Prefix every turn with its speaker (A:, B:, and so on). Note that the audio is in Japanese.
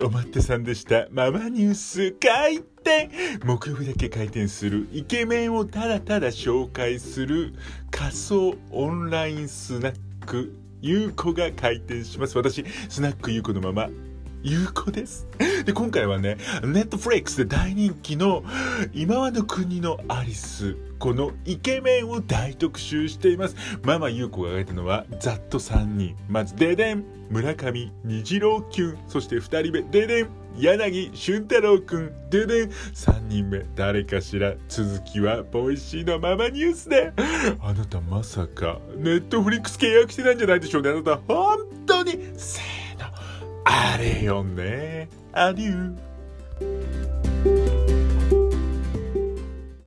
A: おまってさんでした。ママニュース回転木曜日だけ開店するイケメンをただただ紹介する仮想オンラインスナックゆうこが開店します。私、スナックゆうこのままゆうこです。で、今回はね、ネットフレックスで大人気の今はの国のアリス。このイケメンを大特集しています。ママ優子が挙げたのはざっと3人。まず、デデン村上虹郎キュン。そして2人目、デデン柳俊太郎くん。デデン3人目、誰かしら。続きは、 Voicy のママニュースで。あなたまさか、ネットフリックス契約してたんじゃないでしょうね。あなた、本当に、せー。よね。アデュー。